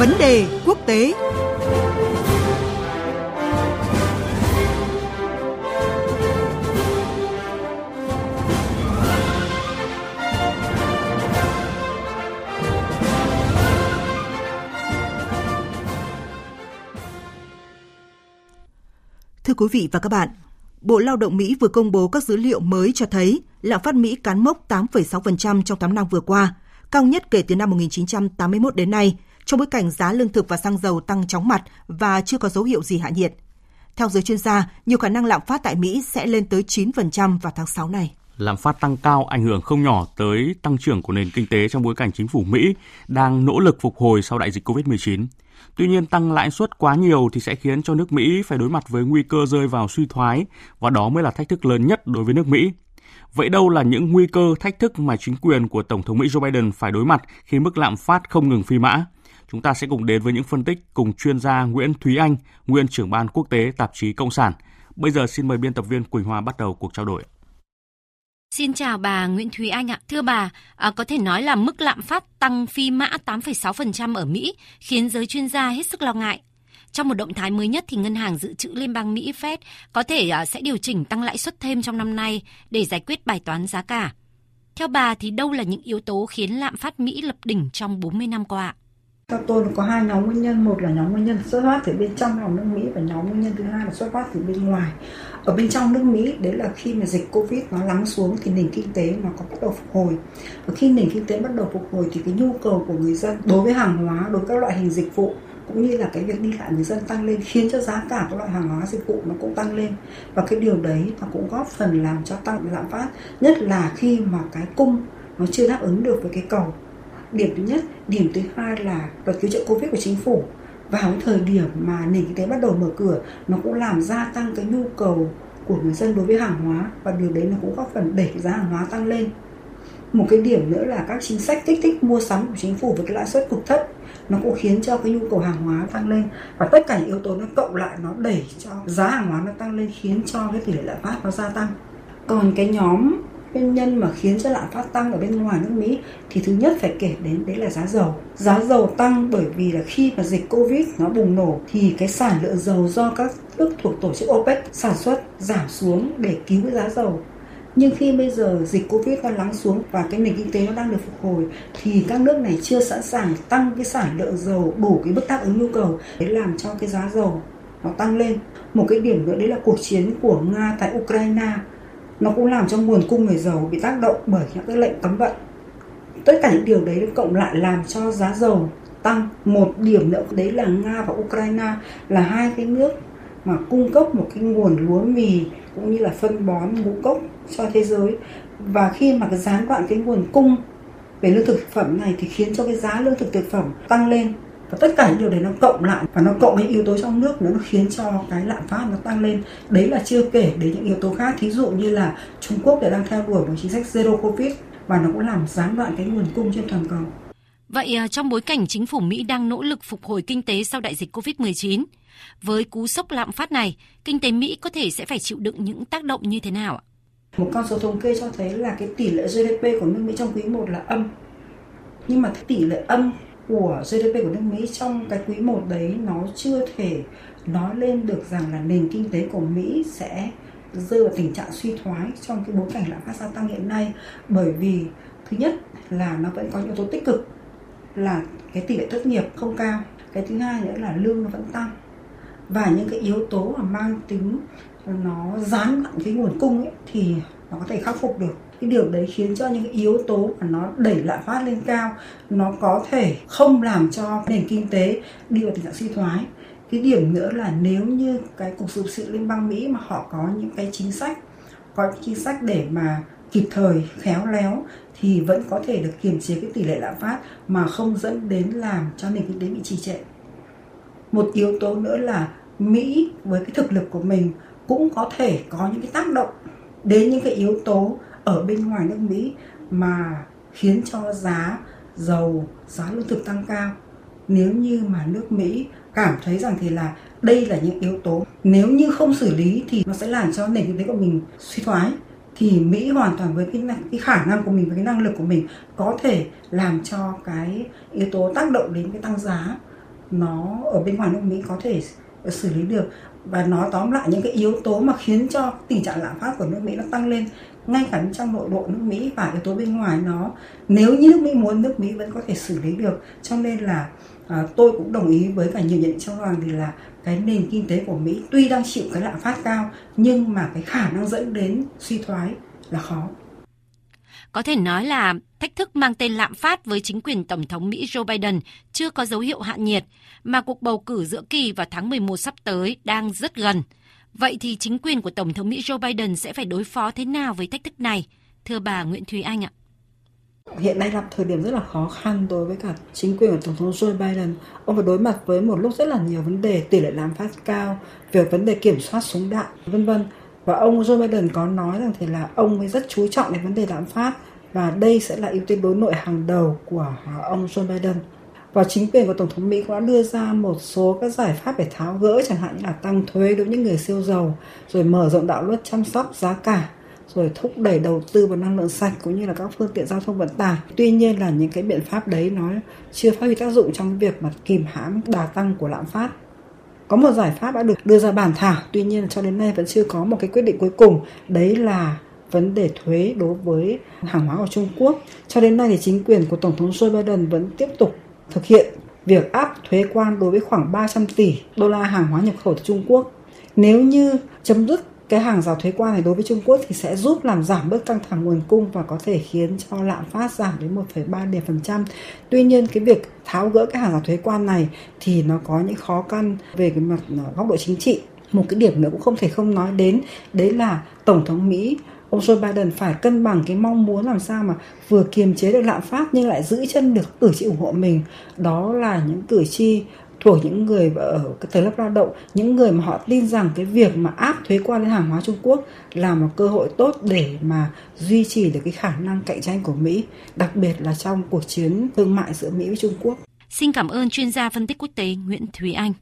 Vấn đề quốc tế. Thưa quý vị và các bạn, Bộ Lao động Mỹ vừa công bố các dữ liệu mới cho thấy lạm phát Mỹ cán mốc 8,6% trong 8 năm vừa qua, cao nhất kể từ năm 1981 đến nay, trong bối cảnh giá lương thực và xăng dầu tăng chóng mặt và chưa có dấu hiệu gì hạ nhiệt. Theo giới chuyên gia, nhiều khả năng lạm phát tại Mỹ sẽ lên tới 9% vào tháng 6 này. Lạm phát tăng cao ảnh hưởng không nhỏ tới tăng trưởng của nền kinh tế trong bối cảnh chính phủ Mỹ đang nỗ lực phục hồi sau đại dịch COVID-19. Tuy nhiên, tăng lãi suất quá nhiều thì sẽ khiến cho nước Mỹ phải đối mặt với nguy cơ rơi vào suy thoái và đó mới là thách thức lớn nhất đối với nước Mỹ. Vậy đâu là những nguy cơ, thách thức mà chính quyền của Tổng thống Mỹ Joe Biden phải đối mặt khi mức lạm phát không ngừng phi mã? Chúng ta sẽ cùng đến với những phân tích cùng chuyên gia Nguyễn Thúy Anh, nguyên trưởng ban quốc tế tạp chí Cộng sản. Bây giờ xin mời biên tập viên Quỳnh Hoa bắt đầu cuộc trao đổi. Xin chào bà Nguyễn Thúy Anh ạ. Thưa bà, à, có thể nói là mức lạm phát tăng phi mã 8,6% ở Mỹ khiến giới chuyên gia hết sức lo ngại. Trong một động thái mới nhất thì ngân hàng dự trữ liên bang Mỹ Fed có thể à, sẽ điều chỉnh tăng lãi suất thêm trong năm nay để giải quyết bài toán giá cả. Theo bà thì đâu là những yếu tố khiến lạm phát Mỹ lập đỉnh trong 40 năm qua? ạ? Theo tôi nó có hai nhóm nguyên nhân, một là nhóm nguyên nhân xuất phát từ bên trong lòng nước Mỹ và nhóm nguyên nhân thứ hai là xuất phát từ bên ngoài. Ở bên trong nước Mỹ đấy là khi mà dịch Covid nó lắng xuống thì nền kinh tế nó có bắt đầu phục hồi. Và khi nền kinh tế bắt đầu phục hồi thì cái nhu cầu của người dân đối với hàng hóa, đối với các loại hình dịch vụ cũng như là cái việc đi lại người dân tăng lên khiến cho giá cả các loại hàng hóa dịch vụ nó cũng tăng lên và cái điều đấy nó cũng góp phần làm cho tăng lạm phát nhất là khi mà cái cung nó chưa đáp ứng được với cái cầu điểm thứ nhất, điểm thứ hai là luật cứu trợ covid của chính phủ. Vào thời điểm mà nền kinh tế bắt đầu mở cửa, nó cũng làm gia tăng cái nhu cầu của người dân đối với hàng hóa và điều đấy nó cũng góp phần đẩy giá hàng hóa tăng lên. Một cái điểm nữa là các chính sách kích thích mua sắm của chính phủ với cái lãi suất cực thấp, nó cũng khiến cho cái nhu cầu hàng hóa tăng lên. Và tất cả những yếu tố nó cộng lại, nó đẩy cho giá hàng hóa nó tăng lên, khiến cho cái tỷ lệ lạm phát nó gia tăng. Còn cái nhóm nguyên nhân mà khiến cho lạm phát tăng ở bên ngoài nước Mỹ thì thứ nhất phải kể đến đấy là giá dầu. Giá dầu tăng bởi vì là khi mà dịch Covid nó bùng nổ thì cái sản lượng dầu do các nước thuộc tổ chức OPEC sản xuất giảm xuống để cứu cái giá dầu. Nhưng khi bây giờ dịch covid nó lắng xuống và cái nền kinh tế nó đang được phục hồi thì các nước này chưa sẵn sàng tăng cái sản lượng dầu đủ cái mức đáp ứng nhu cầu để làm cho cái giá dầu nó tăng lên. Một cái điểm nữa đấy là cuộc chiến của nga tại ukraine nó cũng làm cho nguồn cung người dầu bị tác động bởi những cái lệnh cấm vận. Tất cả những điều đấy cộng lại làm cho giá dầu tăng một điểm nữa. Đấy là nga và ukraine là hai cái nước mà cung cấp một cái nguồn lúa mì cũng như là phân bón ngũ cốc cho thế giới. Và khi mà cái gián đoạn cái nguồn cung về lương thực thực phẩm này thì khiến cho cái giá lương thực thực phẩm tăng lên và tất cả những điều đấy nó cộng lại và nó cộng với yếu tố trong nước nó khiến cho cái lạm phát nó tăng lên đấy là chưa kể đến những yếu tố khác thí dụ như là Trung Quốc đang theo đuổi một chính sách zero covid và nó cũng làm gián đoạn cái nguồn cung trên toàn cầu. Vậy à, trong bối cảnh chính phủ Mỹ đang nỗ lực phục hồi kinh tế sau đại dịch Covid-19, với cú sốc lạm phát này, kinh tế Mỹ có thể sẽ phải chịu đựng những tác động như thế nào ạ? Một con số thống kê cho thấy là cái tỷ lệ GDP của nước Mỹ trong quý 1 là âm. Nhưng mà tỷ lệ âm của GDP của nước Mỹ trong cái quý 1 đấy nó chưa thể nói lên được rằng là nền kinh tế của Mỹ sẽ rơi vào tình trạng suy thoái trong cái bối cảnh lạm phát gia tăng hiện nay. Bởi vì, thứ nhất là nó vẫn có yếu tố tích cực, là cái tỷ lệ thất nghiệp không cao. Cái thứ hai nữa là lương nó vẫn tăng. Và những cái yếu tố mà mang tính nó gián đoạn cái nguồn cung ấy thì nó có thể khắc phục được cái điều đấy khiến cho những yếu tố mà nó đẩy lạm phát lên cao, nó có thể không làm cho nền kinh tế đi vào tình trạng suy thoái. Cái điểm nữa là nếu như cái cục dự sự liên bang mỹ mà họ có những cái chính sách, có những chính sách để mà kịp thời, khéo léo thì vẫn có thể được kiềm chế cái tỷ lệ lạm phát mà không dẫn đến làm cho nền kinh tế bị trì trệ. Một yếu tố nữa là mỹ với cái thực lực của mình cũng có thể có những cái tác động đến những cái yếu tố ở bên ngoài nước mỹ mà khiến cho giá dầu giá lương thực tăng cao. Nếu như mà nước mỹ cảm thấy rằng thì là đây là những yếu tố nếu như không xử lý thì nó sẽ làm cho nền kinh tế của mình suy thoái thì Mỹ hoàn toàn với cái, cái khả năng của mình và cái năng lực của mình có thể làm cho cái yếu tố tác động đến cái tăng giá nó ở bên ngoài nước Mỹ có thể xử lý được. Và nói tóm lại những cái yếu tố mà khiến cho tình trạng lạm phát của nước Mỹ nó tăng lên ngay cả trong nội bộ nước Mỹ và yếu tố bên ngoài nó nếu như nước Mỹ muốn nước Mỹ vẫn có thể xử lý được cho nên là à, tôi cũng đồng ý với cả nhiều nhận trong hoàng thì là cái nền kinh tế của Mỹ tuy đang chịu cái lạm phát cao nhưng mà cái khả năng dẫn đến suy thoái là khó. Có thể nói là thách thức mang tên lạm phát với chính quyền Tổng thống Mỹ Joe Biden chưa có dấu hiệu hạ nhiệt, mà cuộc bầu cử giữa kỳ vào tháng 11 sắp tới đang rất gần. Vậy thì chính quyền của Tổng thống Mỹ Joe Biden sẽ phải đối phó thế nào với thách thức này? Thưa bà Nguyễn Thúy Anh ạ. Hiện nay là thời điểm rất là khó khăn đối với cả chính quyền của Tổng thống Joe Biden. Ông phải đối mặt với một lúc rất là nhiều vấn đề, tỷ lệ lạm phát cao, việc vấn đề kiểm soát súng đạn, vân vân. Và ông Joe Biden có nói rằng thì là ông mới rất chú trọng đến vấn đề lạm phát và đây sẽ là ưu tiên đối nội hàng đầu của ông Joe Biden. Và chính quyền của Tổng thống Mỹ cũng đã đưa ra một số các giải pháp để tháo gỡ chẳng hạn như là tăng thuế đối với những người siêu giàu, rồi mở rộng đạo luật chăm sóc giá cả, rồi thúc đẩy đầu tư vào năng lượng sạch cũng như là các phương tiện giao thông vận tải. Tuy nhiên là những cái biện pháp đấy nó chưa phát huy tác dụng trong việc mà kìm hãm đà tăng của lạm phát. Có một giải pháp đã được đưa ra bàn thảo, tuy nhiên cho đến nay vẫn chưa có một cái quyết định cuối cùng, đấy là vấn đề thuế đối với hàng hóa của Trung Quốc. Cho đến nay thì chính quyền của Tổng thống Joe Biden vẫn tiếp tục thực hiện việc áp thuế quan đối với khoảng 300 tỷ đô la hàng hóa nhập khẩu từ Trung Quốc. Nếu như chấm dứt cái hàng rào thuế quan này đối với Trung Quốc thì sẽ giúp làm giảm bớt căng thẳng nguồn cung và có thể khiến cho lạm phát giảm đến 1,3 điểm phần trăm. Tuy nhiên cái việc tháo gỡ cái hàng rào thuế quan này thì nó có những khó khăn về cái mặt ờ, góc độ chính trị. Một cái điểm nữa cũng không thể không nói đến đấy là Tổng thống Mỹ ông Joe Biden phải cân bằng cái mong muốn làm sao mà vừa kiềm chế được lạm phát nhưng lại giữ chân được cử tri ủng hộ mình đó là những cử tri thuộc những người ở cái tầng lớp lao động, những người mà họ tin rằng cái việc mà áp thuế quan lên hàng hóa Trung Quốc là một cơ hội tốt để mà duy trì được cái khả năng cạnh tranh của Mỹ, đặc biệt là trong cuộc chiến thương mại giữa Mỹ với Trung Quốc. Xin cảm ơn chuyên gia phân tích quốc tế Nguyễn Thúy Anh.